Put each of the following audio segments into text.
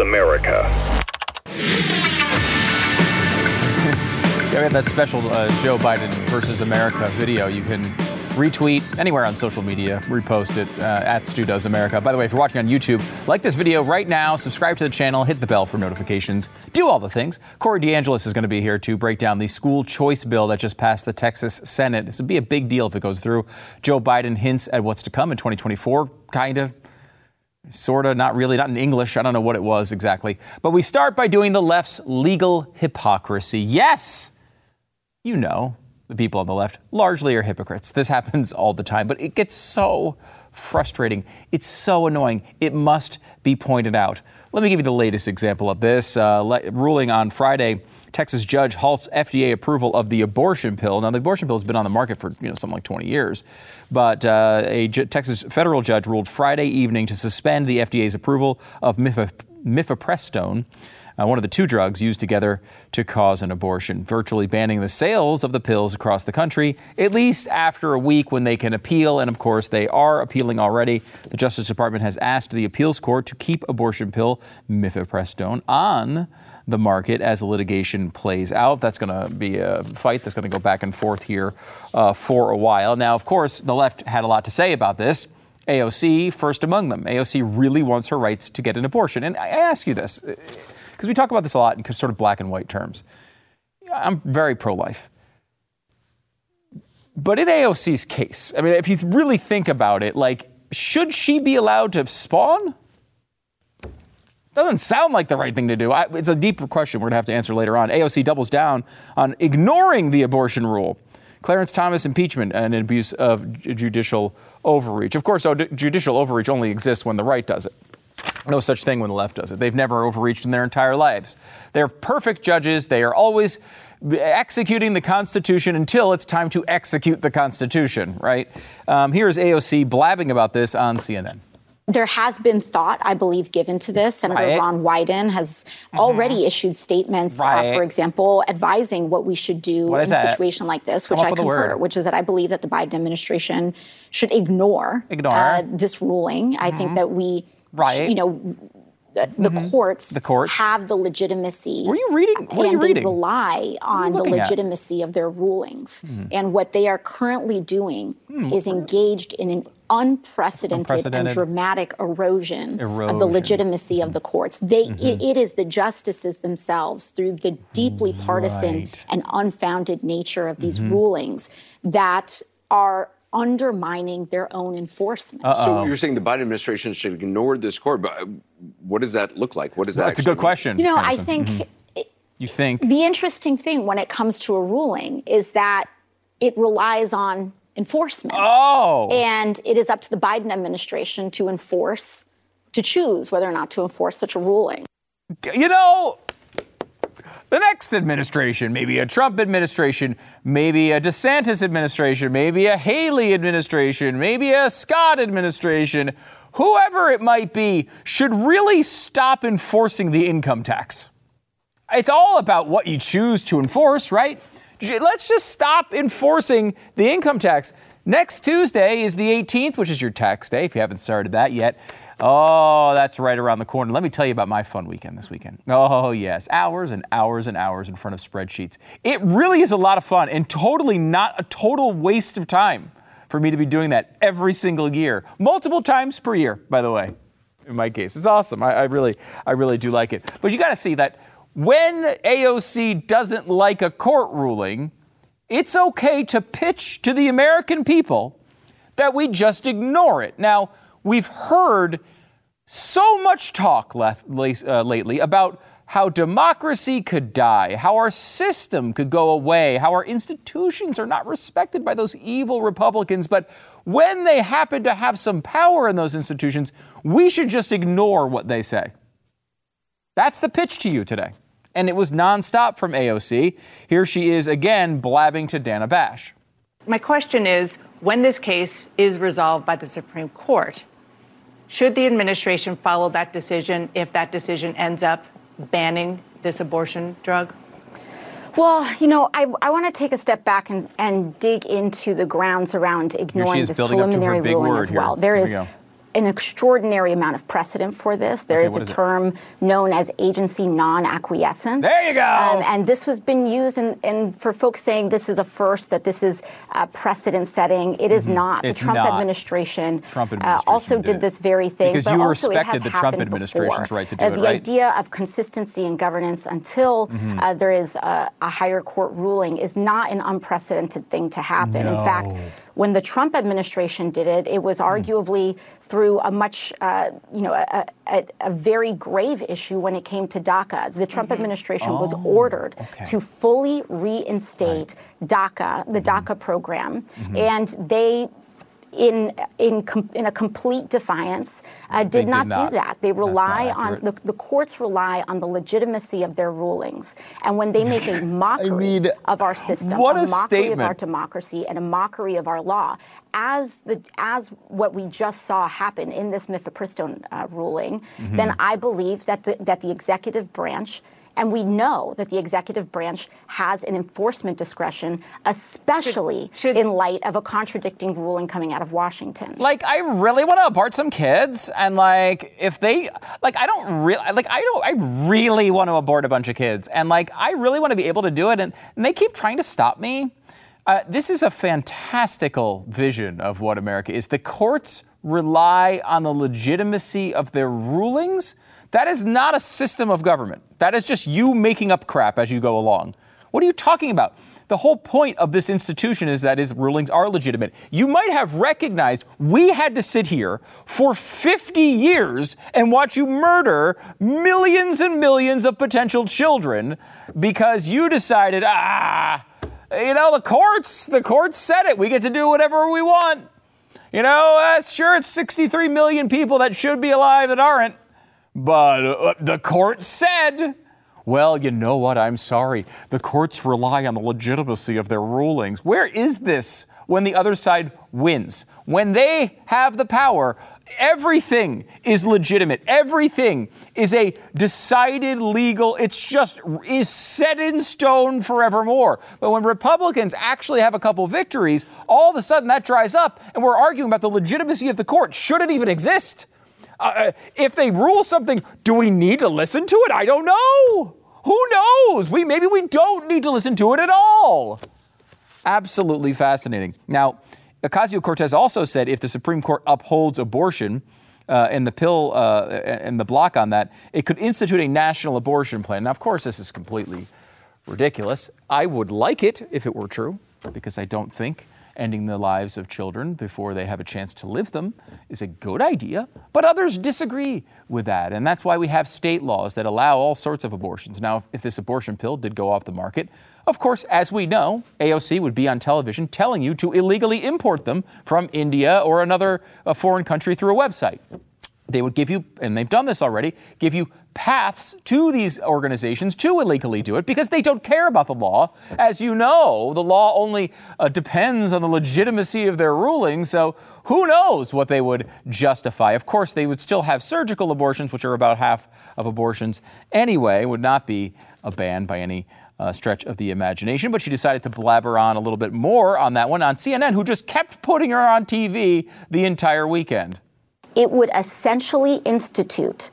America. Yeah, we have that special uh, Joe Biden versus America video. You can retweet anywhere on social media, repost it uh, at Stu Does America. By the way, if you're watching on YouTube, like this video right now, subscribe to the channel, hit the bell for notifications, do all the things. Corey DeAngelis is going to be here to break down the school choice bill that just passed the Texas Senate. This would be a big deal if it goes through. Joe Biden hints at what's to come in 2024, kind of. Sort of, not really, not in English. I don't know what it was exactly. But we start by doing the left's legal hypocrisy. Yes, you know, the people on the left largely are hypocrites. This happens all the time, but it gets so frustrating. It's so annoying. It must be pointed out. Let me give you the latest example of this. Uh, le- ruling on Friday, Texas judge halts FDA approval of the abortion pill. Now, the abortion pill has been on the market for you know something like 20 years, but uh, a J- Texas federal judge ruled Friday evening to suspend the FDA's approval of mif- mifepristone uh, one of the two drugs used together to cause an abortion, virtually banning the sales of the pills across the country, at least after a week when they can appeal. And of course, they are appealing already. The Justice Department has asked the appeals court to keep abortion pill mifepristone on the market as litigation plays out. That's going to be a fight that's going to go back and forth here uh, for a while. Now, of course, the left had a lot to say about this. AOC, first among them. AOC really wants her rights to get an abortion. And I ask you this because we talk about this a lot in sort of black and white terms. I'm very pro life. But in AOC's case, I mean, if you really think about it, like, should she be allowed to spawn? Doesn't sound like the right thing to do. I, it's a deeper question we're going to have to answer later on. AOC doubles down on ignoring the abortion rule. Clarence Thomas impeachment and abuse of judicial overreach. Of course, oh, judicial overreach only exists when the right does it. No such thing when the left does it. They've never overreached in their entire lives. They're perfect judges. They are always executing the Constitution until it's time to execute the Constitution, right? Um, here's AOC blabbing about this on CNN there has been thought, I believe, given to this. Senator right. Ron Wyden has mm-hmm. already issued statements, right. uh, for example, advising what we should do in a situation like this, which I concur, which is that I believe that the Biden administration should ignore, ignore. Uh, this ruling. Mm-hmm. I think mm-hmm. that we right. you know, the, the mm-hmm. courts, the courts have the legitimacy. Were you reading? What and are you reading? they rely on the legitimacy at? of their rulings. Mm-hmm. And what they are currently doing mm-hmm. is engaged in an unprecedented, unprecedented, and dramatic erosion, erosion, of the legitimacy of the courts. They, mm-hmm. it, it is the justices themselves, through the deeply partisan right. and unfounded nature of these mm-hmm. rulings, that are undermining their own enforcement. Uh-oh. So you're saying the Biden administration should ignore this court, but uh, what does that look like? What does that? That's a good mean? question. You know, I think. Mm-hmm. It, you think the interesting thing when it comes to a ruling is that it relies on enforcement. Oh. And it is up to the Biden administration to enforce, to choose whether or not to enforce such a ruling. You know, the next administration, maybe a Trump administration, maybe a DeSantis administration, maybe a Haley administration, maybe a Scott administration, whoever it might be, should really stop enforcing the income tax. It's all about what you choose to enforce, right? Let's just stop enforcing the income tax. Next Tuesday is the 18th, which is your tax day, if you haven't started that yet. Oh, that's right around the corner. Let me tell you about my fun weekend this weekend. Oh, yes. Hours and hours and hours in front of spreadsheets. It really is a lot of fun and totally not a total waste of time for me to be doing that every single year. Multiple times per year, by the way, in my case. It's awesome. I, I really, I really do like it. But you got to see that when AOC doesn't like a court ruling, it's okay to pitch to the American people that we just ignore it. Now, We've heard so much talk left, uh, lately about how democracy could die, how our system could go away, how our institutions are not respected by those evil Republicans. But when they happen to have some power in those institutions, we should just ignore what they say. That's the pitch to you today. And it was nonstop from AOC. Here she is again blabbing to Dana Bash. My question is when this case is resolved by the Supreme Court, should the administration follow that decision if that decision ends up banning this abortion drug? Well, you know, I, I want to take a step back and, and dig into the grounds around ignoring this preliminary ruling as well. Here. There is an extraordinary amount of precedent for this. There okay, is a term it? known as agency non-acquiescence. There you go. Um, and this has been used, and for folks saying this is a first, that this is precedent setting, it is mm-hmm. not. The Trump not. administration, Trump administration uh, also did, did, this very thing. Because you respected the Trump administration's before. right to do uh, it, The right? idea of consistency in governance until mm-hmm. uh, there is a, a, higher court ruling is not an unprecedented thing to happen. No. In fact, when the Trump administration did it, it was mm-hmm. arguably through a much, uh, you know, a, a, a, very grave issue when it came to DACA. The Trump mm-hmm. administration oh, was ordered okay. to fully reinstate right. DACA, the mm-hmm. DACA program, mm-hmm. and they in in com- in a complete defiance, uh, did, not did, not do that. They rely on the, the courts rely on the legitimacy of their rulings, and when they make a mockery I mean, of our system, what a, a mockery statement. of our democracy, and a mockery of our law, as the as what we just saw happen in this mifepristone uh, ruling, mm-hmm. then I believe that the that the executive branch and we know that the executive branch has an enforcement discretion, especially should, should, in light of a contradicting ruling coming out of Washington. Like, I really want to abort some kids, and like, if they, like, I don't really, like, I don't, I really want to abort a bunch of kids, and like, I really want to be able to do it, and, and they keep trying to stop me. Uh, this is a fantastical vision of what America is. The courts rely on the legitimacy of their rulings that is not a system of government. That is just you making up crap as you go along. What are you talking about? The whole point of this institution is that his rulings are legitimate. You might have recognized we had to sit here for 50 years and watch you murder millions and millions of potential children because you decided, ah, you know, the courts, the courts said it. We get to do whatever we want. You know, uh, sure, it's 63 million people that should be alive that aren't. But uh, the court said, well, you know what? I'm sorry. The courts rely on the legitimacy of their rulings. Where is this when the other side wins? When they have the power, everything is legitimate. Everything is a decided legal, it's just is set in stone forevermore. But when Republicans actually have a couple victories, all of a sudden that dries up and we're arguing about the legitimacy of the court. Should it even exist? Uh, uh, if they rule something, do we need to listen to it? I don't know. Who knows? We maybe we don't need to listen to it at all. Absolutely fascinating. Now, Ocasio Cortez also said if the Supreme Court upholds abortion uh, and the pill uh, and the block on that, it could institute a national abortion plan. Now, of course, this is completely ridiculous. I would like it if it were true, because I don't think ending the lives of children before they have a chance to live them is a good idea, but others disagree with that. And that's why we have state laws that allow all sorts of abortions. Now, if this abortion pill did go off the market, of course, as we know, AOC would be on television telling you to illegally import them from India or another uh, foreign country through a website they would give you, and they've done this already, give you paths to these organizations to illegally do it because they don't care about the law. As you know, the law only uh, depends on the legitimacy of their ruling, so who knows what they would justify. Of course, they would still have surgical abortions, which are about half of abortions anyway, would not be a ban by any uh, stretch of the imagination, but she decided to blabber on a little bit more on that one on CNN, who just kept putting her on TV the entire weekend it would essentially institute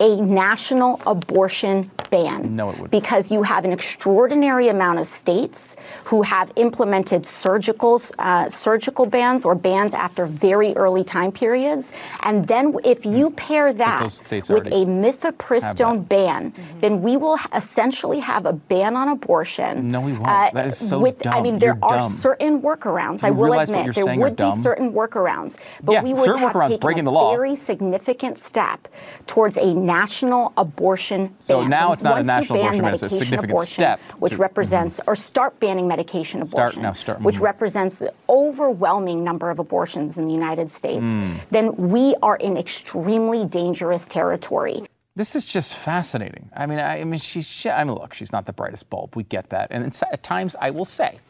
a national abortion ban. No, it would. Because you have an extraordinary amount of states who have implemented surgical uh, surgical bans or bans after very early time periods, and then if you mm. pair that with a mifepristone ban, mm-hmm. then we will essentially have a ban on abortion. No, we won't. Uh, that is so with, dumb. I mean, there you're are dumb. certain workarounds. I will admit there would be certain workarounds, but yeah, we would certain have taken a very significant step towards a national abortion ban. So now it's not Once a national abortion ban, it's a significant abortion, step. Which to, represents, mm-hmm. or start banning medication abortion, start, now start, which mm-hmm. represents the overwhelming number of abortions in the United States, mm. then we are in extremely dangerous territory. This is just fascinating. I mean, I, I mean, she's. She, I mean, look, she's not the brightest bulb. We get that, and at times, I will say,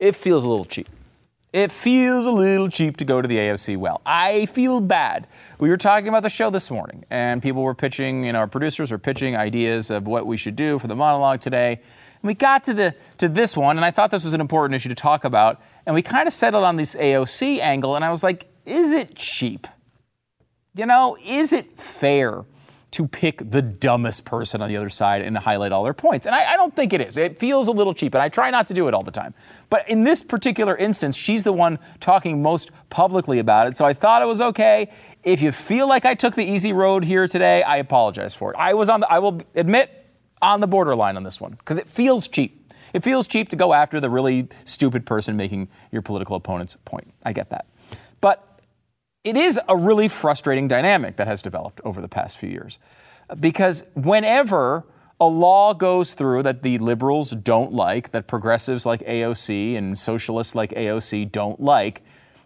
it feels a little cheap. It feels a little cheap to go to the AOC well. I feel bad. We were talking about the show this morning, and people were pitching, you know, our producers were pitching ideas of what we should do for the monologue today. And we got to the to this one, and I thought this was an important issue to talk about. And we kind of settled on this AOC angle, and I was like, is it cheap? you know, is it fair to pick the dumbest person on the other side and highlight all their points? And I, I, don't think it is. It feels a little cheap, and I try not to do it all the time. But in this particular instance, she's the one talking most publicly about it. So I thought it was okay. If you feel like I took the easy road here today, I apologize for it. I was on the, I will admit, on the borderline on this one because it feels cheap. It feels cheap to go after the really stupid person making your political opponent's point. I get that. It is a really frustrating dynamic that has developed over the past few years. Because whenever a law goes through that the liberals don't like, that progressives like AOC and socialists like AOC don't like,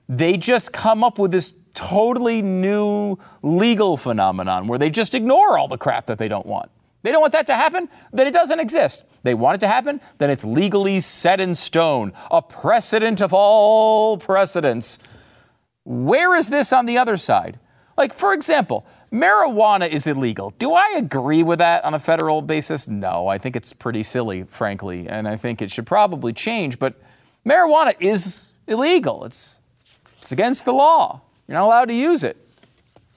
they just come up with this totally new legal phenomenon where they just ignore all the crap that they don't want. They don't want that to happen, then it doesn't exist. They want it to happen, then it's legally set in stone, a precedent of all precedents. Where is this on the other side? Like, for example, marijuana is illegal. Do I agree with that on a federal basis? No, I think it's pretty silly, frankly, and I think it should probably change. But marijuana is illegal, it's, it's against the law. You're not allowed to use it.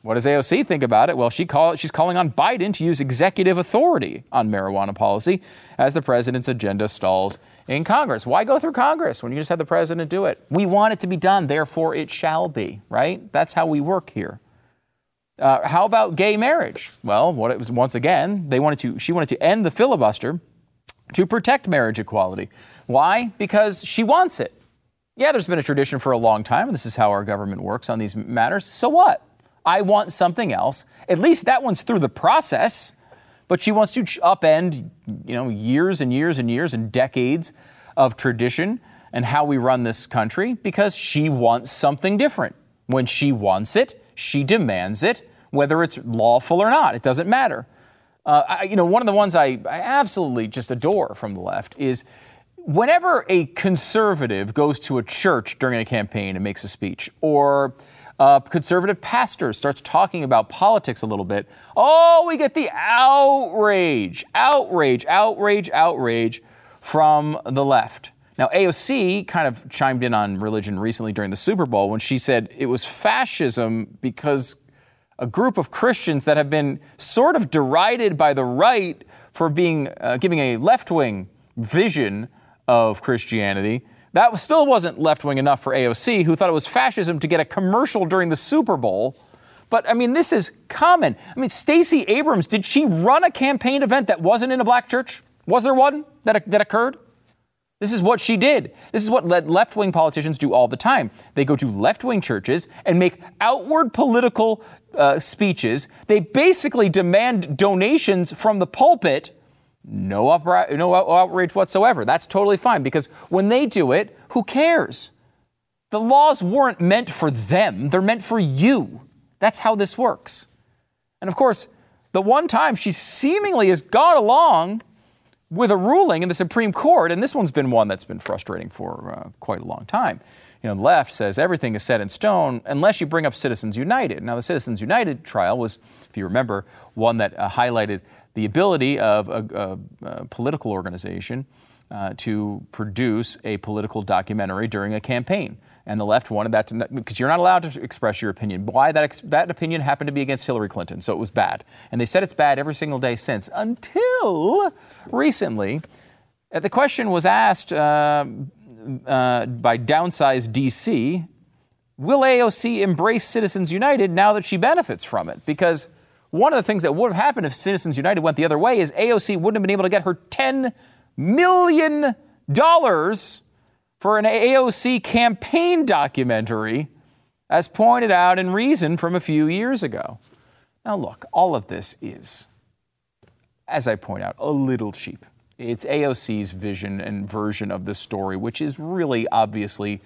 What does AOC think about it? Well, she call, she's calling on Biden to use executive authority on marijuana policy as the president's agenda stalls in Congress. Why go through Congress when you just have the president do it? We want it to be done, therefore it shall be, right? That's how we work here. Uh, how about gay marriage? Well, what it was once again, they wanted to. She wanted to end the filibuster to protect marriage equality. Why? Because she wants it. Yeah, there's been a tradition for a long time, and this is how our government works on these matters. So what? I want something else. At least that one's through the process. But she wants to upend, you know, years and years and years and decades of tradition and how we run this country because she wants something different. When she wants it, she demands it, whether it's lawful or not. It doesn't matter. Uh, I, you know, one of the ones I, I absolutely just adore from the left is whenever a conservative goes to a church during a campaign and makes a speech, or a conservative pastor starts talking about politics a little bit, oh, we get the outrage, outrage, outrage, outrage from the left. Now, AOC kind of chimed in on religion recently during the Super Bowl when she said it was fascism because a group of Christians that have been sort of derided by the right for being uh, giving a left-wing vision of Christianity that still wasn't left wing enough for AOC, who thought it was fascism to get a commercial during the Super Bowl. But I mean, this is common. I mean, Stacey Abrams, did she run a campaign event that wasn't in a black church? Was there one that, that occurred? This is what she did. This is what left wing politicians do all the time. They go to left wing churches and make outward political uh, speeches. They basically demand donations from the pulpit no, no outrage whatsoever. That's totally fine because when they do it, who cares? The laws weren't meant for them, they're meant for you. That's how this works. And of course, the one time she seemingly has gone along with a ruling in the Supreme Court, and this one's been one that's been frustrating for uh, quite a long time. You know, the left says everything is set in stone unless you bring up Citizens United. Now, the Citizens United trial was, if you remember, one that uh, highlighted the ability of a, a, a political organization uh, to produce a political documentary during a campaign. And the left wanted that to, because you're not allowed to express your opinion. Why that, ex, that opinion happened to be against Hillary Clinton, so it was bad. And they've said it's bad every single day since, until recently. Uh, the question was asked uh, uh, by Downsize DC Will AOC embrace Citizens United now that she benefits from it? Because one of the things that would have happened if Citizens United went the other way is AOC wouldn't have been able to get her $10 million for an AOC campaign documentary, as pointed out in Reason from a few years ago. Now, look, all of this is, as I point out, a little cheap. It's AOC's vision and version of the story, which is really obviously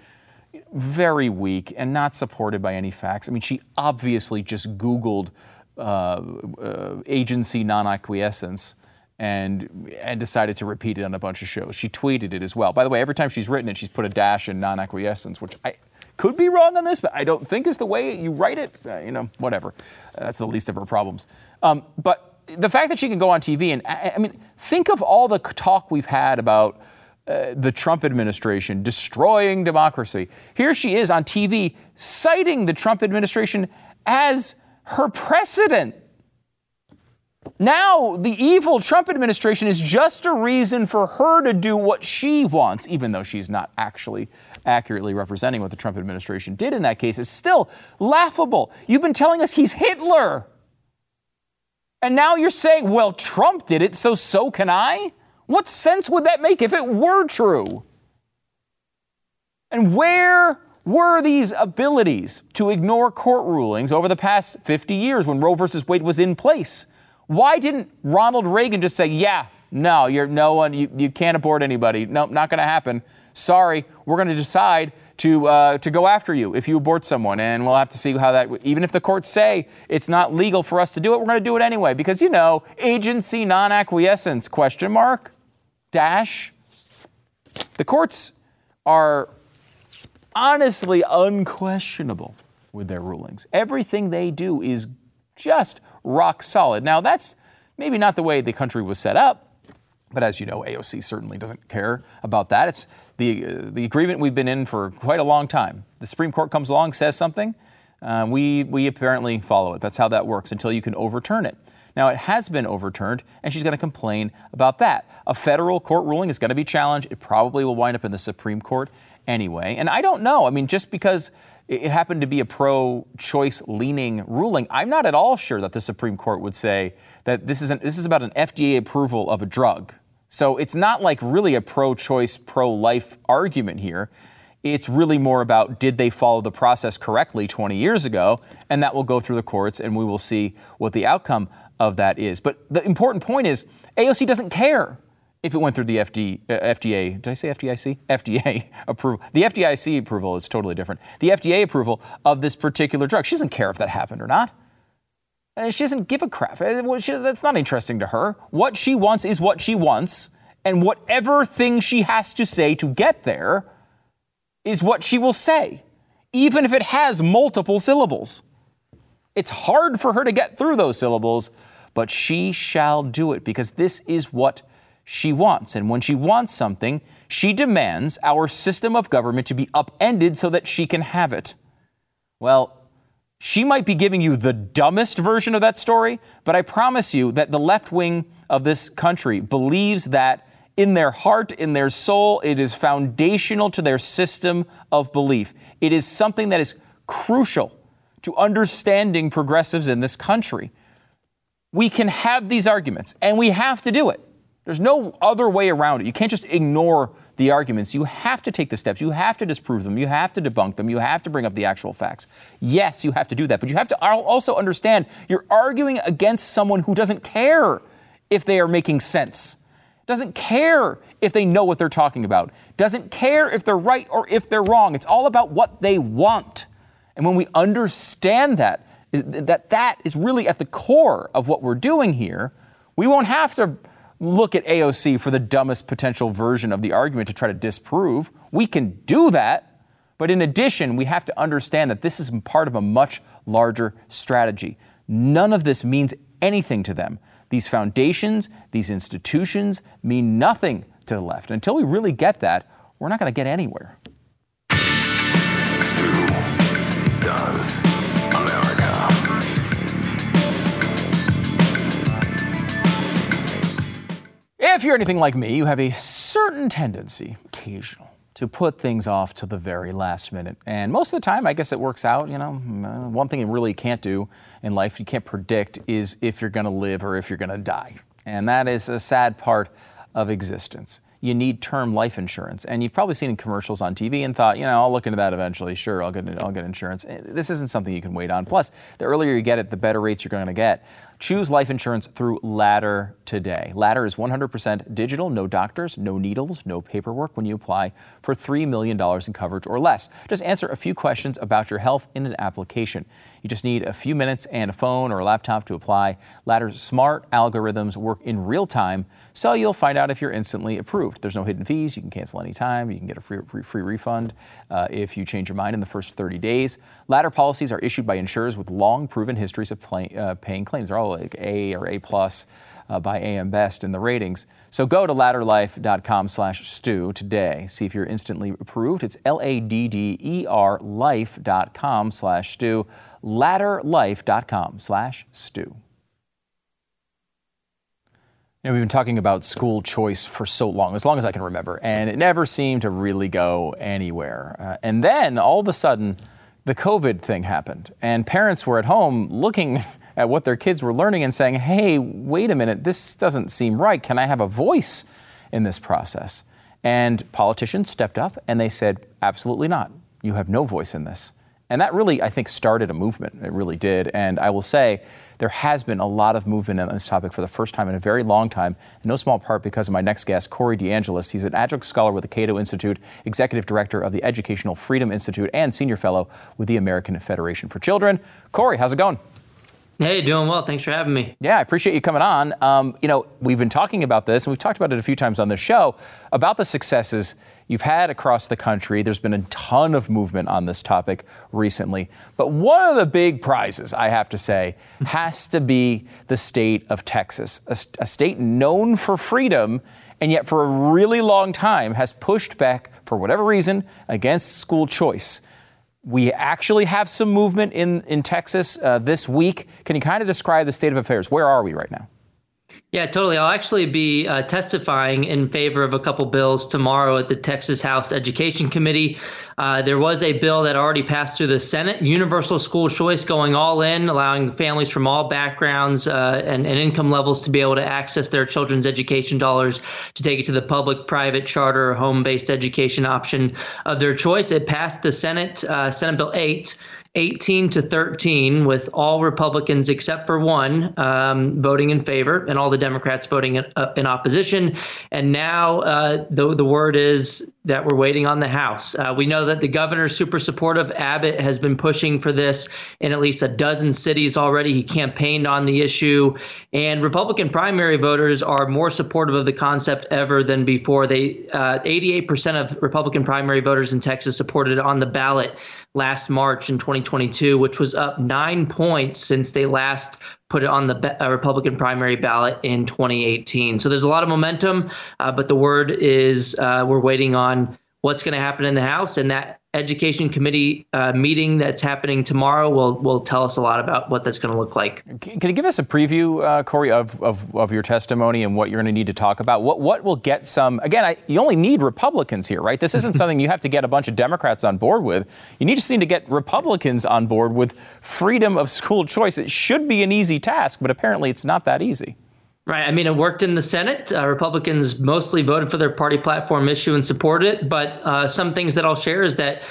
very weak and not supported by any facts. I mean, she obviously just Googled uh, uh, agency non-acquiescence and and decided to repeat it on a bunch of shows. She tweeted it as well. By the way, every time she's written it, she's put a dash in non-acquiescence, which I could be wrong on this, but I don't think is the way you write it. Uh, you know, whatever. That's the least of her problems. Um, but the fact that she can go on TV and I, I mean, think of all the talk we've had about. Uh, the Trump administration destroying democracy. Here she is on TV citing the Trump administration as her precedent. Now, the evil Trump administration is just a reason for her to do what she wants, even though she's not actually accurately representing what the Trump administration did in that case. It's still laughable. You've been telling us he's Hitler. And now you're saying, well, Trump did it, so so can I? What sense would that make if it were true? And where were these abilities to ignore court rulings over the past 50 years when Roe versus Wade was in place? Why didn't Ronald Reagan just say, yeah, no, you're no one, you, you can't abort anybody. No, nope, not going to happen. Sorry, we're going to decide to, uh, to go after you if you abort someone. And we'll have to see how that, even if the courts say it's not legal for us to do it, we're going to do it anyway. Because, you know, agency non acquiescence, question mark, dash. The courts are honestly unquestionable with their rulings. Everything they do is just rock solid. Now, that's maybe not the way the country was set up, but as you know, AOC certainly doesn't care about that. It's the, uh, the agreement we've been in for quite a long time. The Supreme Court comes along, says something, uh, we, we apparently follow it. That's how that works until you can overturn it. Now, it has been overturned, and she's going to complain about that. A federal court ruling is going to be challenged. It probably will wind up in the Supreme Court anyway. And I don't know. I mean, just because it happened to be a pro choice leaning ruling. I'm not at all sure that the Supreme Court would say that this is, this is about an FDA approval of a drug. So it's not like really a pro choice, pro life argument here. It's really more about did they follow the process correctly 20 years ago? And that will go through the courts and we will see what the outcome of that is. But the important point is AOC doesn't care if it went through the FD, uh, FDA, did I say FDIC? FDA approval. The FDIC approval is totally different. The FDA approval of this particular drug. She doesn't care if that happened or not. Uh, she doesn't give a crap. Uh, that's not interesting to her. What she wants is what she wants, and whatever thing she has to say to get there is what she will say, even if it has multiple syllables. It's hard for her to get through those syllables, but she shall do it because this is what she wants. And when she wants something, she demands our system of government to be upended so that she can have it. Well, she might be giving you the dumbest version of that story, but I promise you that the left wing of this country believes that in their heart, in their soul, it is foundational to their system of belief. It is something that is crucial to understanding progressives in this country. We can have these arguments, and we have to do it. There's no other way around it. You can't just ignore the arguments. You have to take the steps. You have to disprove them. You have to debunk them. You have to bring up the actual facts. Yes, you have to do that, but you have to also understand you're arguing against someone who doesn't care if they are making sense, doesn't care if they know what they're talking about, doesn't care if they're right or if they're wrong. It's all about what they want. And when we understand that, that that is really at the core of what we're doing here, we won't have to look at AOC for the dumbest potential version of the argument to try to disprove. We can do that. But in addition, we have to understand that this is part of a much larger strategy. None of this means anything to them. These foundations, these institutions mean nothing to the left. Until we really get that, we're not going to get anywhere. If you're anything like me, you have a certain tendency, occasional, to put things off to the very last minute. And most of the time, I guess it works out. You know, uh, one thing you really can't do in life, you can't predict, is if you're going to live or if you're going to die. And that is a sad part of existence you need term life insurance. And you've probably seen commercials on TV and thought, you know, I'll look into that eventually. Sure, I'll get, I'll get insurance. Eh, this isn't something you can wait on. Plus, the earlier you get it, the better rates you're going to get. Choose life insurance through Ladder today. Ladder is 100% digital, no doctors, no needles, no paperwork when you apply for $3 million in coverage or less. Just answer a few questions about your health in an application. You just need a few minutes and a phone or a laptop to apply. Ladder's smart algorithms work in real time so you'll find out if you're instantly approved. There's no hidden fees. You can cancel anytime. You can get a free, free, free refund uh, if you change your mind in the first 30 days. Ladder policies are issued by insurers with long proven histories of play, uh, paying claims. They're all like A or A plus. uh, by AM Best in the ratings. So go to ladderlife.com slash stew today. See if you're instantly approved. It's L-A-D-D-E-R life.com slash stew. Ladderlife.com slash stew. Know, we've been talking about school choice for so long, as long as I can remember, and it never seemed to really go anywhere. Uh, and then all of a sudden, the COVID thing happened, and parents were at home looking at what their kids were learning and saying, hey, wait a minute, this doesn't seem right. Can I have a voice in this process? And politicians stepped up and they said, absolutely not. You have no voice in this. And that really, I think, started a movement. It really did. And I will say, there has been a lot of movement on this topic for the first time in a very long time, no small part because of my next guest, Corey DeAngelis. He's an adjunct scholar with the Cato Institute, executive director of the Educational Freedom Institute, and senior fellow with the American Federation for Children. Corey, how's it going? Hey, doing well. Thanks for having me. Yeah, I appreciate you coming on. Um, you know, we've been talking about this, and we've talked about it a few times on the show about the successes you've had across the country. There's been a ton of movement on this topic recently. But one of the big prizes, I have to say, has to be the state of Texas, a, a state known for freedom, and yet for a really long time has pushed back, for whatever reason, against school choice. We actually have some movement in, in Texas uh, this week. Can you kind of describe the state of affairs? Where are we right now? Yeah, totally. I'll actually be uh, testifying in favor of a couple bills tomorrow at the Texas House Education Committee. Uh, there was a bill that already passed through the Senate, universal school choice going all in, allowing families from all backgrounds uh, and, and, income levels to be able to access their children's education dollars to take it to the public, private, charter, or home based education option of their choice. It passed the Senate, uh, Senate Bill 8. 18 to 13, with all Republicans except for one um, voting in favor and all the Democrats voting in, uh, in opposition. And now uh, the, the word is that we're waiting on the House. Uh, we know that the governor super supportive. Abbott has been pushing for this in at least a dozen cities already. He campaigned on the issue. And Republican primary voters are more supportive of the concept ever than before. They 88% uh, of Republican primary voters in Texas supported it on the ballot last March in 2022, which was up nine points since they last put it on the uh, Republican primary ballot in 2018. So there's a lot of momentum, uh, but the word is uh, we're waiting on what's going to happen in the House, and that education committee uh, meeting that's happening tomorrow will will tell us a lot about what that's going to look like. Can you give us a preview, uh, Corey, of, of, of, your testimony and what you're going to need to talk about? What what will get some? Again, I, you only need Republicans here, right? This isn't something you have to get a bunch of Democrats on board with. You need just need to get Republicans on board with freedom of school choice. It should be an easy task, but apparently it's not that easy. Right. I mean, it worked in the Senate. Uh, Republicans mostly voted for their party platform issue and supported it. But uh, some things that I'll share is that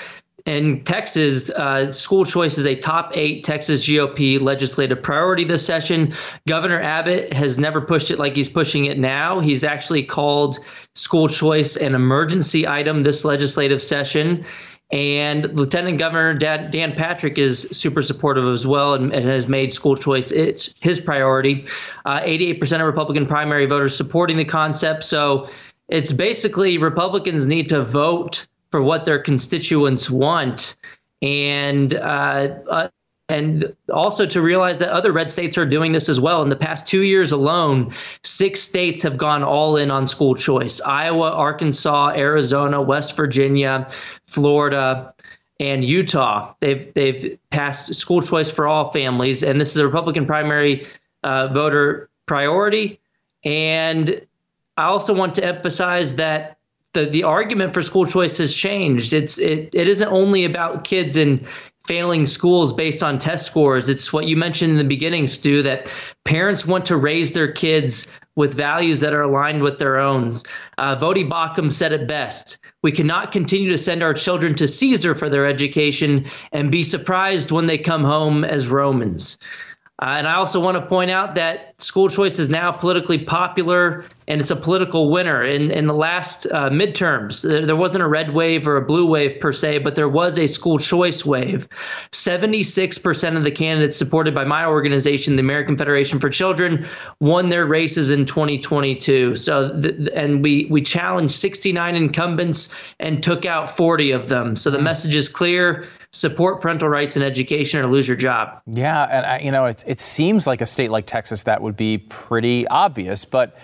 in Texas, uh, school choice is a top eight Texas GOP legislative priority this session. Governor Abbott has never pushed it like he's pushing it now. He's actually called school choice an emergency item this legislative session. And Lieutenant Governor Dan, Patrick is super supportive as well and, and, has made school choice it's his priority. Uh, 88% of Republican primary voters supporting the concept. So it's basically Republicans need to vote for what their constituents want. And uh, uh, and also to realize that other red states are doing this as well. In the past two years alone, six states have gone all in on school choice Iowa, Arkansas, Arizona, West Virginia, Florida. And Utah, they've they've passed school choice for all families, and this is a Republican primary uh, voter priority. And I also want to emphasize that the the argument for school choice has changed. It's it it isn't only about kids in failing schools based on test scores. It's what you mentioned in the beginning, Stu, that parents want to raise their kids with values that are aligned with their own. Uh, Voddie Baucham said it best. We cannot continue to send our children to Caesar for their education and be surprised when they come home as Romans. Uh, and I also want to point out that school choice is now politically popular and it's a political winner. In, in the last uh, midterms, there, there, wasn't a red wave or a blue wave per se, but there was a school choice wave. 76% of the candidates supported by my organization, the American Federation for Children, won their races in 2022. So, th- and we, we challenged 69 incumbents and took out 40 of them. So the message is clear support parental rights in education or lose your job. Yeah, and I, you know, it, it seems like a state like Texas that would be pretty obvious, but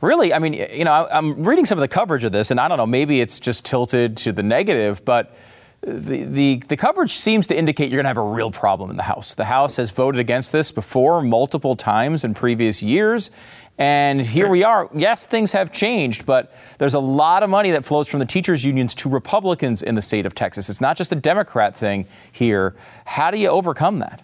really, I mean, you know, I'm reading some of the coverage of this, and I don't know, maybe it's just tilted to the negative, but the, the, the coverage seems to indicate you're going to have a real problem in the House. The House has voted against this before multiple times in previous years. And here we are. Yes, things have changed, but there's a lot of money that flows from the teachers' unions to Republicans in the state of Texas. It's not just a Democrat thing here. How do you overcome that?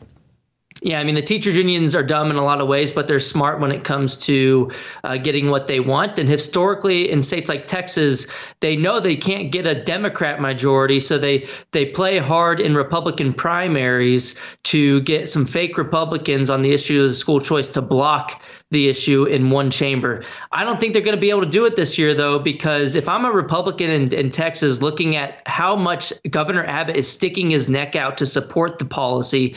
Yeah, I mean, the teachers' unions are dumb in a lot of ways, but they're smart when it comes to uh, getting what they want. And historically, in states like Texas, they know they can't get a Democrat majority, so they they play hard in Republican primaries to get some fake Republicans on the issue of school choice to block the issue in one chamber. I don't think they're going to be able to do it this year, though, because if I'm a Republican in, in Texas looking at how much Governor Abbott is sticking his neck out to support the policy,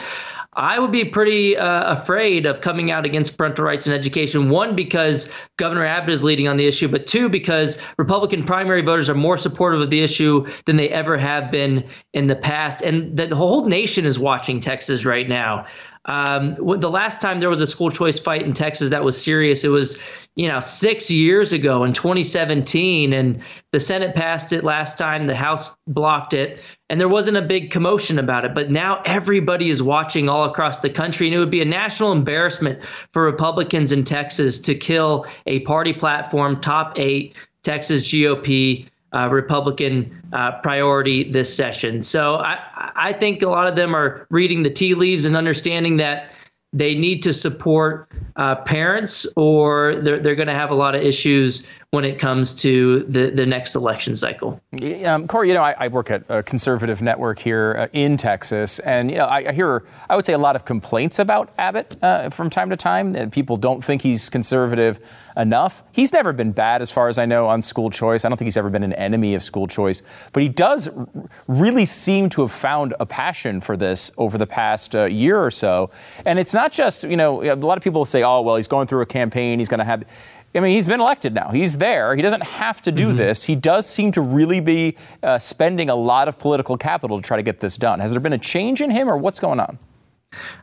I would be pretty uh, afraid of coming out against parental rights in education. One, because Governor Abbott is leading on the issue, but two, because Republican primary voters are more supportive of the issue than they ever have been in the past. And the whole nation is watching Texas right now. Um, the last time there was a school choice fight in Texas that was serious, it was, you know, six years ago in 2017, and the Senate passed it last time. The House blocked it, and there wasn't a big commotion about it. But now everybody is watching all across the country, and it would be a national embarrassment for Republicans in Texas to kill a party platform, top eight Texas GOP uh, Republican uh, priority this session. So I, I think a lot of them are reading the tea leaves and understanding that they need to support uh, parents or they're, they're going to have a lot of issues when it comes to the, the next election cycle. Um, Corey, you know, I, I, work at a conservative network here uh, in Texas, and, you know, I, I, hear, I would say, a lot of complaints about Abbott uh, from time to time. That people don't think he's conservative enough. He's never been bad, as far as I know, on school choice. I don't think he's ever been an enemy of school choice, but he does r- really seem to have found a passion for this over the past uh, year or so. And it's not just, you know, a lot of people say, oh, well, he's going through a campaign, he's going to have. I mean, he's been elected now. He's there. He doesn't have to do mm-hmm. this. He does seem to really be uh, spending a lot of political capital to try to get this done. Has there been a change in him, or what's going on?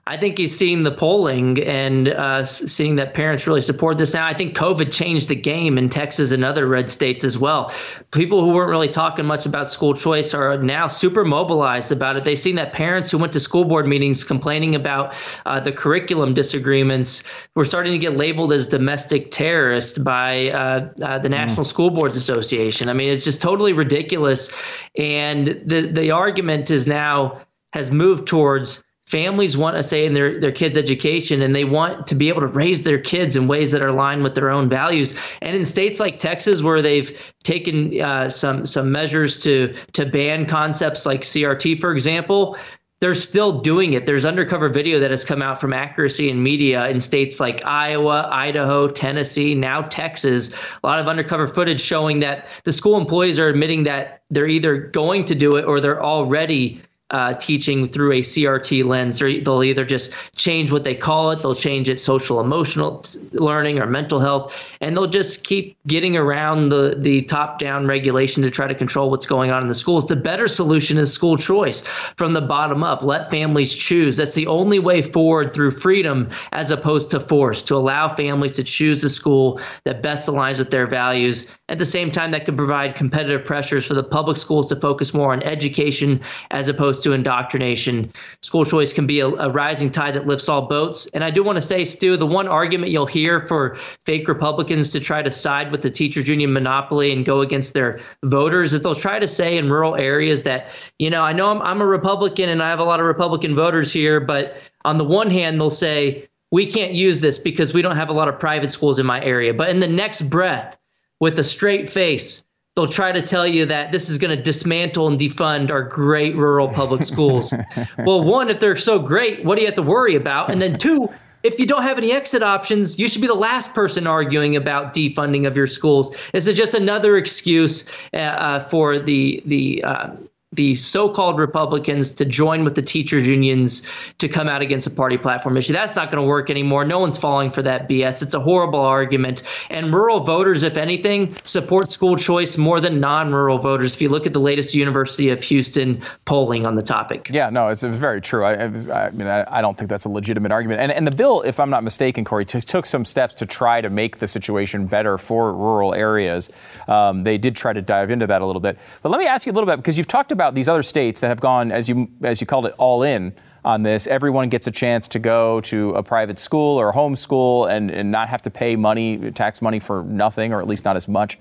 I think he's seeing the polling and uh, seeing that parents really support this now. I think COVID changed the game in Texas and other red states as well. People who weren't really talking much about school choice are now super mobilized about it. They've seen that parents who went to school board meetings complaining about uh, the curriculum disagreements were starting to get labeled as domestic terrorists by uh, uh the National mm. School Boards Association. I mean, it's just totally ridiculous. And the the argument is now has moved towards families want a say in their, their kids' education and they want to be able to raise their kids in ways that are aligned with their own values. And in states like Texas, where they've taken uh, some some measures to to ban concepts like CRT, for example, they're still doing it. There's undercover video that has come out from Accuracy in Media in states like Iowa, Idaho, Tennessee, now Texas. A lot of undercover footage showing that the school employees are admitting that they're either going to do it or they're already uh, teaching through a CRT lens. They'll either just change what they call it, they'll change it social emotional learning or mental health, and they'll just keep getting around the, the top down regulation to try to control what's going on in the schools. The better solution is school choice from the bottom up. Let families choose. That's the only way forward through freedom as opposed to force, to allow families to choose the school that best aligns with their values. At the same time, that could provide competitive pressures for the public schools to focus more on education as opposed to indoctrination. School choice can be a, a rising tide that lifts all boats. And I do want to say, Stu, the one argument you'll hear for fake Republicans to try to side with the teachers union monopoly and go against their voters is they'll try to say in rural areas that, you know, I know I'm, I'm a Republican and I have a lot of Republican voters here, but on the one hand, they'll say, we can't use this because we don't have a lot of private schools in my area. But in the next breath, with a straight face, they'll try to tell you that this is going to dismantle and defund our great rural public schools. well, one, if they're so great, what do you have to worry about? And then two, if you don't have any exit options, you should be the last person arguing about defunding of your schools. This is just another excuse uh, uh, for the the uh, the so-called Republicans to join with the teachers unions to come out against a party platform issue. That's not going to work anymore. No one's falling for that BS. It's a horrible argument. And rural voters, if anything, support school choice more than non-rural voters. If you look at the latest University of Houston polling on the topic. Yeah, no, it's very true. I, I mean, I, I, don't think that's a legitimate argument. And, and the bill, if I'm not mistaken, Corey, t- took some steps to try to make the situation better for rural areas. Um, they did try to dive into that a little bit. But let me ask you a little bit because you've talked about about these other states that have gone, as you as you called it, all in on this. Everyone gets a chance to go to a private school or a homeschool and, and not have to pay money, tax money for nothing, or at least not as much.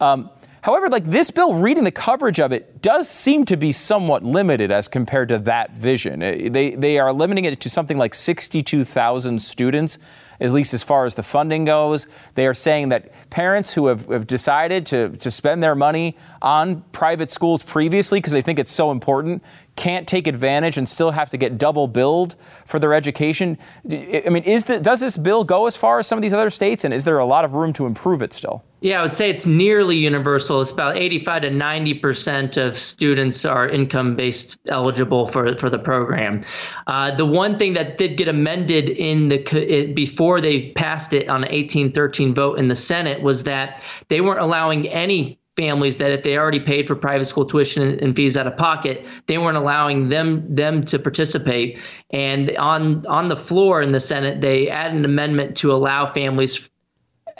Um, However, like this bill, reading the coverage of it does seem to be somewhat limited as compared to that vision. Uh, they, they are limiting it to something like 62,000 students, at least as far as the funding goes. They are saying that parents who have, have decided to, to spend their money on private schools previously because they think it's so important can't take advantage and still have to get double billed for their education. I mean, is the, does this bill go as far as some of these other states, and is there a lot of room to improve it still? Yeah, I would say it's nearly universal. It's about 85 to 90 percent of students are income-based eligible for for the program. Uh, the one thing that did get amended in the it, before they passed it on an 1813 vote in the Senate was that they weren't allowing any families that if they already paid for private school tuition and fees out of pocket, they weren't allowing them them to participate. And on on the floor in the Senate, they added an amendment to allow families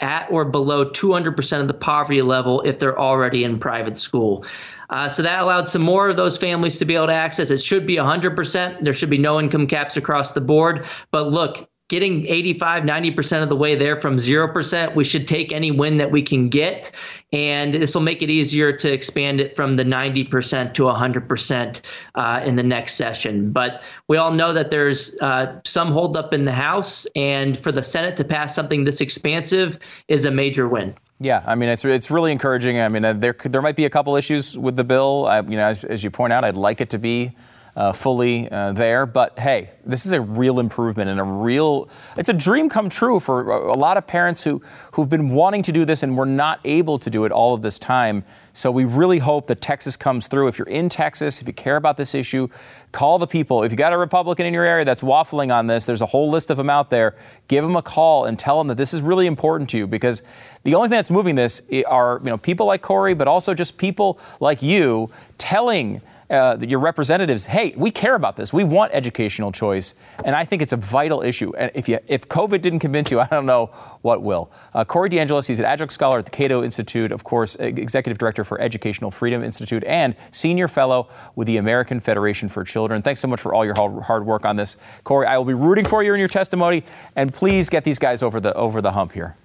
at or below 200% of the poverty level if they're already in private school. Uh, so that allowed some more of those families to be able to access. It should be 100%. There should be no income caps across the board. But look, getting 85, 90% of the way there from 0%. We should take any win that we can get. And this will make it easier to expand it from the 90% to 100% uh, in the next session. But we all know that there's uh, some holdup in the House. And for the Senate to pass something this expansive is a major win. Yeah, I mean it's it's really encouraging. I mean uh, there there might be a couple issues with the bill. I, you know, as, as you point out, I'd like it to be uh, fully uh, there. But hey, this is a real improvement and a real, it's a dream come true for a lot of parents who, who've been wanting to do this and were not able to do it all of this time. So we really hope that Texas comes through. If you're in Texas, if you care about this issue, call the people. If you got a Republican in your area that's waffling on this, there's a whole list of them out there. Give them a call and tell them that this is really important to you because the only thing that's moving this are you know people like Corey, but also just people like you telling uh, your representatives, hey, we care about this. We want educational choice, and I think it's a vital issue. And if you if COVID didn't convince you, I don't know what will. Uh, Corey DeAngelis, he's an adjunct scholar at the Cato Institute, of course, executive director for Educational Freedom Institute, and senior fellow with the American Federation for Children. Thanks so much for all your hard work on this, Corey. I will be rooting for you in your testimony, and please get these guys over the over the hump here.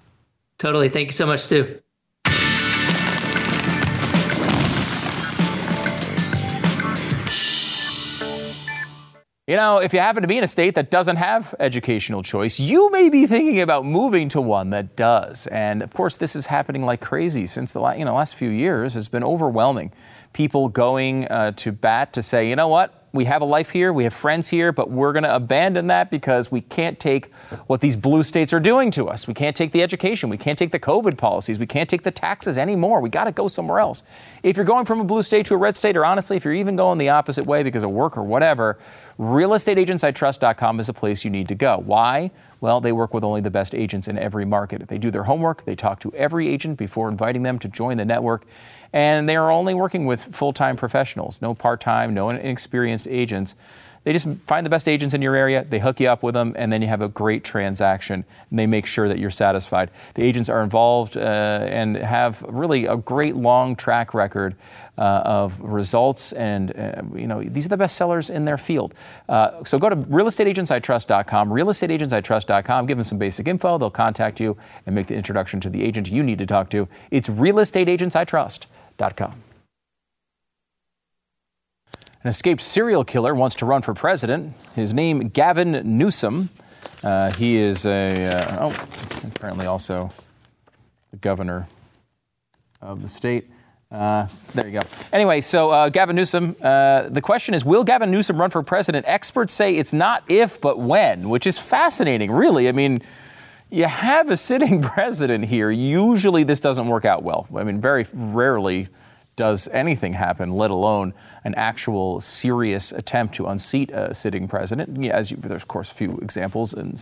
Totally. Thank you so much, Stu. You know, if you happen to be in a state that doesn't have educational choice, you may be thinking about moving to one that does. And of course, this is happening like crazy since the you know, last few years. has been overwhelming. People going uh, to bat to say, you know what, we have a life here, we have friends here, but we're going to abandon that because we can't take what these blue states are doing to us. We can't take the education, we can't take the COVID policies, we can't take the taxes anymore. We got to go somewhere else. If you're going from a blue state to a red state, or honestly, if you're even going the opposite way because of work or whatever, realestateagentsitrust.com is the place you need to go. Why? Well, they work with only the best agents in every market. They do their homework, they talk to every agent before inviting them to join the network and they are only working with full time professionals, no part time, no inexperienced agents. They just find the best agents in your area, they hook you up with them, and then you have a great transaction, and they make sure that you're satisfied. The agents are involved uh, and have really a great long track record uh, of results, and uh, you know these are the best sellers in their field. Uh, so go to realestateagentsitrust.com, realestateagentsitrust.com. Give them some basic info. They'll contact you and make the introduction to the agent you need to talk to. It's An escaped serial killer wants to run for president. His name, Gavin Newsom. Uh, he is a, uh, oh, apparently also the governor of the state. Uh, there you go. Anyway, so uh, Gavin Newsom, uh, the question is Will Gavin Newsom run for president? Experts say it's not if, but when, which is fascinating, really. I mean, you have a sitting president here. Usually this doesn't work out well. I mean, very rarely does anything happen, let alone an actual serious attempt to unseat a sitting president. As you, there's of course a few examples in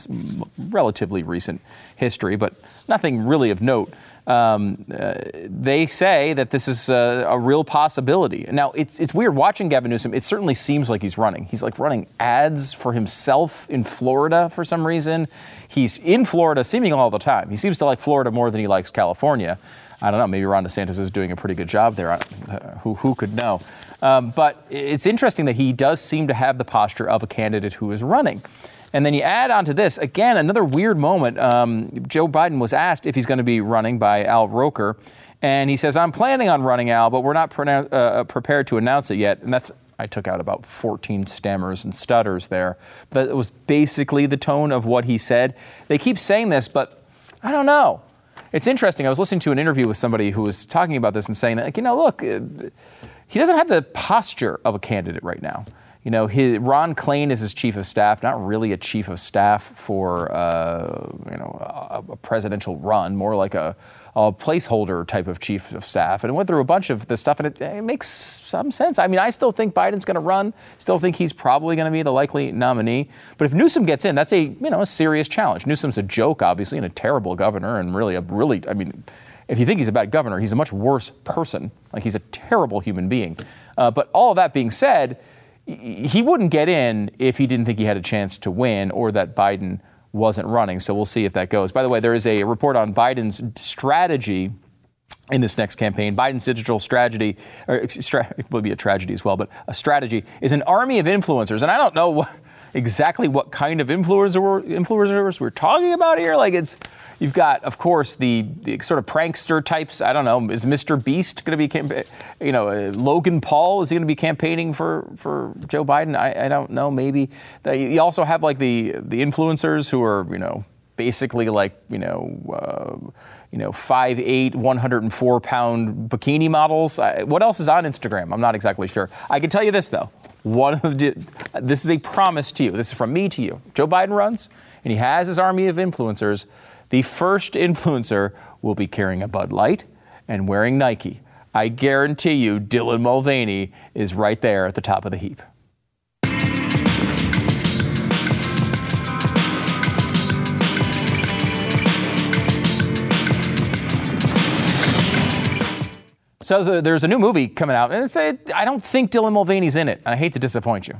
relatively recent history, but nothing really of note. Um, uh, they say that this is a, a, real possibility. Now, it's, it's weird watching Gavin Newsom. It certainly seems like he's running. He's like running ads for himself in Florida for some reason. He's in Florida seeming all the time. He seems to like Florida more than he likes California. I don't know. Maybe Ron DeSantis is doing a pretty good job there. Uh, who, who could know? Um, but it's interesting that he does seem to have the posture of a candidate who is running. And then you add on to this, again, another weird moment. Um, Joe Biden was asked if he's going to be running by Al Roker. And he says, I'm planning on running Al, but we're not uh, uh, prepared to announce it yet. And that's, I took out about 14 stammers and stutters there. But it was basically the tone of what he said. They keep saying this, but I don't know. It's interesting. I was listening to an interview with somebody who was talking about this and saying that, like, you know, look, uh, he doesn't have the posture of a candidate right now. You know, his, Ron Klain is his chief of staff, not really a chief of staff for, uh, you know, a, a, presidential run, more like a, a, placeholder type of chief of staff. And it went through a bunch of this stuff, and it, it makes some sense. I mean, I still think Biden's going to run, still think he's probably going to be the likely nominee. But if Newsom gets in, that's a, you know, a serious challenge. Newsom's a joke, obviously, and a terrible governor, and really a really, I mean, if you think he's a bad governor, he's a much worse person. Like he's a terrible human being. Uh, but all of that being said, he wouldn't get in if he didn't think he had a chance to win or that Biden wasn't running. So we'll see if that goes. By the way, there is a report on Biden's strategy in this next campaign. Biden's digital strategy, or it will be a tragedy as well, but a strategy is an army of influencers. And I don't know what exactly what kind of influencer influencers we're talking about here. Like it's, you've got, of course, the, the sort of prankster types. I don't know. Is Mr. Beast going to be, campa- you know, uh, Logan Paul is he going to be campaigning for for Joe Biden? I, I don't know. Maybe you also have like the the influencers who are you know basically like you know. Uh, you know, 5'8", 104 pound bikini models. what else is on Instagram? I'm not exactly sure. I can tell you this though. One of the, this is a promise to you. This is from me to you. Joe Biden runs, and he has his army of influencers. The first influencer will be carrying a Bud Light and wearing Nike. I guarantee you, Dylan Mulvaney is right there at the top of the heap. So there's a new movie coming out, and a, I don't think Dylan Mulvaney's in it. I hate to disappoint you.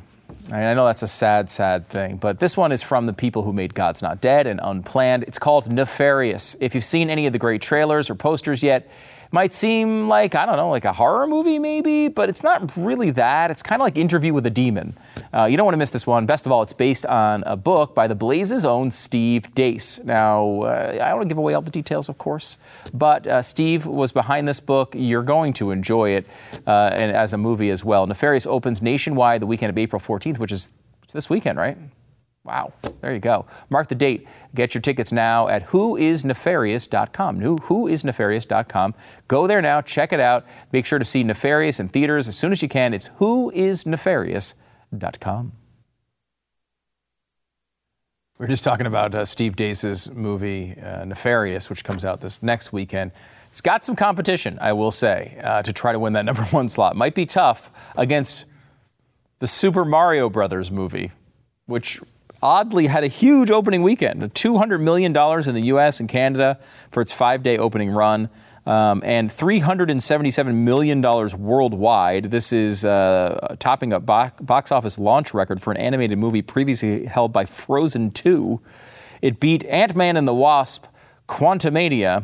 I, mean, I know that's a sad, sad thing, but this one is from the people who made God's Not Dead and Unplanned. It's called Nefarious. If you've seen any of the great trailers or posters yet, might seem like, I don't know, like a horror movie maybe, but it's not really that. It's kind of like Interview with a Demon. Uh, you don't want to miss this one. Best of all, it's based on a book by the Blaze's own Steve Deace. Now, uh, I don't want to give away all the details, of course, but uh, Steve was behind this book. You're going to enjoy it uh, and as a movie as well. Nefarious opens nationwide the weekend of April 14th, which is this weekend, right? Wow, there you go. Mark the date. Get your tickets now at whoisnefarious.com. Whoisnefarious.com. Go there now, check it out. Make sure to see Nefarious in theaters as soon as you can. It's whoisnefarious.com. We are just talking about uh, Steve Deace's movie uh, Nefarious, which comes out this next weekend. It's got some competition, I will say, uh, to try to win that number one slot. Might be tough against the Super Mario Brothers movie, which oddly had a huge opening weekend $200 million in the US and Canada for its five day opening run. Um, and $377 million worldwide. This is uh, topping a box office launch record for an animated movie previously held by Frozen 2. It beat Ant Man and the Wasp, Quantumania,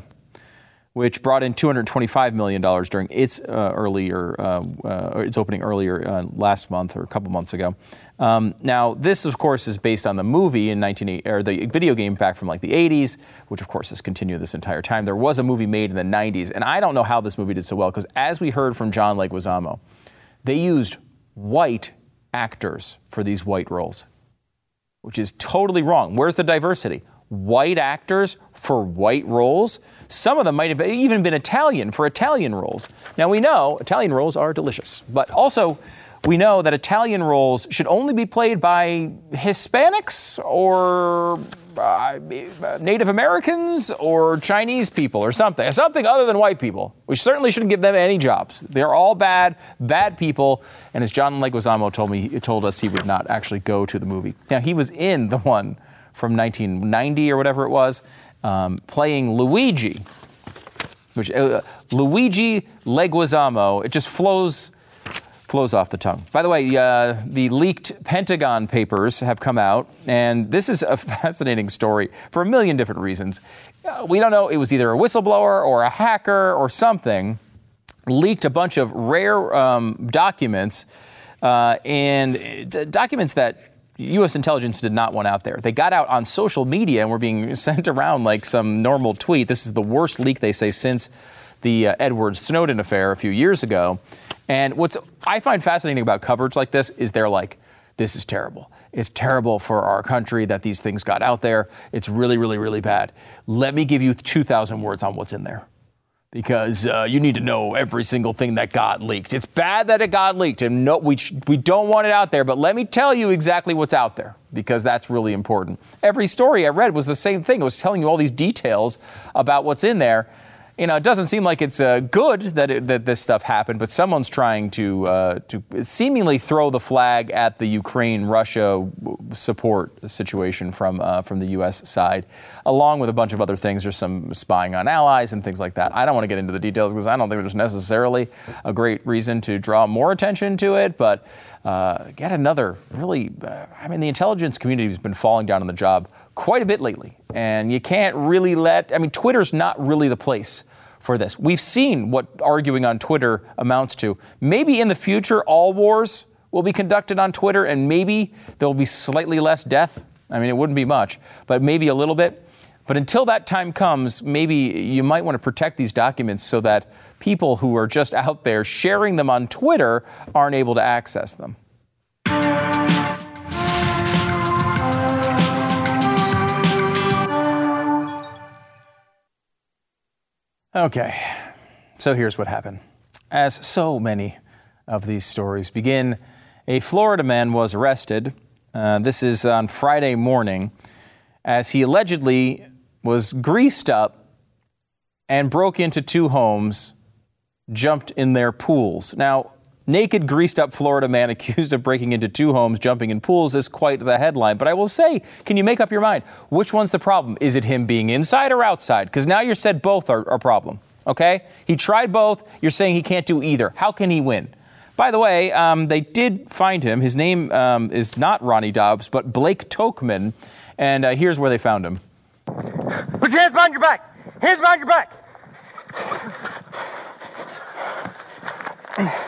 which brought in $225 million during its uh, earlier, uh, uh, its opening earlier uh, last month or a couple months ago. Um, now, this, of course, is based on the movie in 1980, or the video game back from like the 80s, which, of course, has continued this entire time. There was a movie made in the 90s, and I don't know how this movie did so well because, as we heard from John Leguizamo, they used white actors for these white roles, which is totally wrong. Where's the diversity? White actors for white roles? Some of them might have even been Italian for Italian rolls. Now we know Italian rolls are delicious, but also we know that Italian rolls should only be played by Hispanics or uh, Native Americans or Chinese people or something, something other than white people. We certainly shouldn't give them any jobs. They're all bad, bad people. And as John Leguizamo told me, told us he would not actually go to the movie. Now he was in the one from 1990 or whatever it was, um, playing Luigi, which uh, Luigi Leguizamo. It just flows flows off the tongue. By the way, uh, the leaked Pentagon papers have come out, and this is a fascinating story for a million different reasons. Uh, we don't know, it was either a whistleblower or a hacker or something, leaked a bunch of rare um, documents, uh, and uh, documents that U.S. intelligence did not want out there. They got out on social media and were being sent around like some normal tweet. This is the worst leak, they say, since the uh, Edward Snowden affair a few years ago. And what's I find fascinating about coverage like this is they're like, this is terrible. It's terrible for our country that these things got out there. It's really, really, really bad. Let me give you 2,000 words on what's in there because uh, you need to know every single thing that got leaked. It's bad that it got leaked, and no, we, sh- we don't want it out there, but let me tell you exactly what's out there because that's really important. Every story I read was the same thing. It was telling you all these details about what's in there you know, it doesn't seem like it's uh, good that, it, that this stuff happened, but someone's trying to uh, to seemingly throw the flag at the Ukraine-Russia support situation from uh, from the U.S. side, along with a bunch of other things. There's some spying on allies and things like that. I don't want to get into the details because I don't think there's necessarily a great reason to draw more attention to it, but. Uh, get another really, uh, I mean, the intelligence community has been falling down on the job quite a bit lately. And you can't really let, I mean, Twitter's not really the place for this. We've seen what arguing on Twitter amounts to. Maybe in the future, all wars will be conducted on Twitter, and maybe there'll be slightly less death. I mean, it wouldn't be much, but maybe a little bit. But until that time comes, maybe you might want to protect these documents so that people who are just out there sharing them on Twitter aren't able to access them. Okay, so here's what happened. As so many of these stories begin, a Florida man was arrested. Uh, this is on Friday morning as he allegedly was greased up and broke into two homes, jumped in their pools. Now, Naked, greased up Florida man accused of breaking into two homes, jumping in pools is quite the headline. But I will say, can you make up your mind? Which one's the problem? Is it him being inside or outside? Because now you're said both are a problem. Okay? He tried both. You're saying he can't do either. How can he win? By the way, um, they did find him. His name um, is not Ronnie Dobbs, but Blake Tokman. And uh, here's where they found him. Put your hands behind your back. Hands behind your back.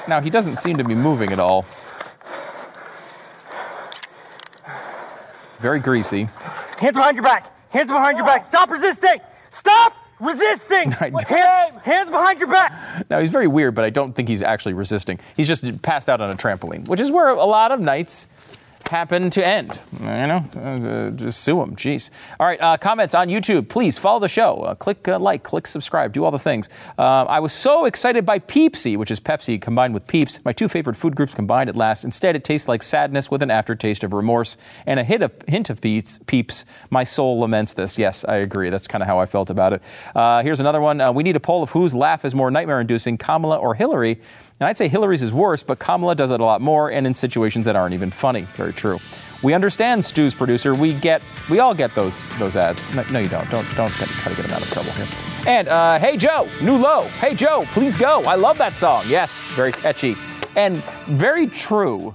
Now, he doesn't seem to be moving at all. Very greasy. Hands behind your back. Hands behind your back. Stop resisting. Stop resisting. Hands, hands behind your back. Now, he's very weird, but I don't think he's actually resisting. He's just passed out on a trampoline, which is where a lot of nights happen to end. You know, uh, just sue them. Jeez. All right, uh, comments on YouTube. Please follow the show. Uh, click uh, like, click subscribe, do all the things. Uh, I was so excited by Peepsy, which is Pepsi combined with Peeps, my two favorite food groups combined at last. Instead, it tastes like sadness with an aftertaste of remorse and a hint of, hint of peeps, peeps. My soul laments this. Yes, I agree. That's kind of how I felt about it. Uh, here's another one. we need a poll of whose laugh is more nightmare inducing, Kamala or Hillary. And I'd say Hillary's is worse, but Kamala does it a lot more and in situations that aren't even funny. Very true. We understand, Stu's producer. We get, we all get those those ads. No, no you don't. Don't don't try to get him out of trouble here. And uh, hey Joe, new low. Hey Joe, please go. I love that song. Yes, very catchy and very true.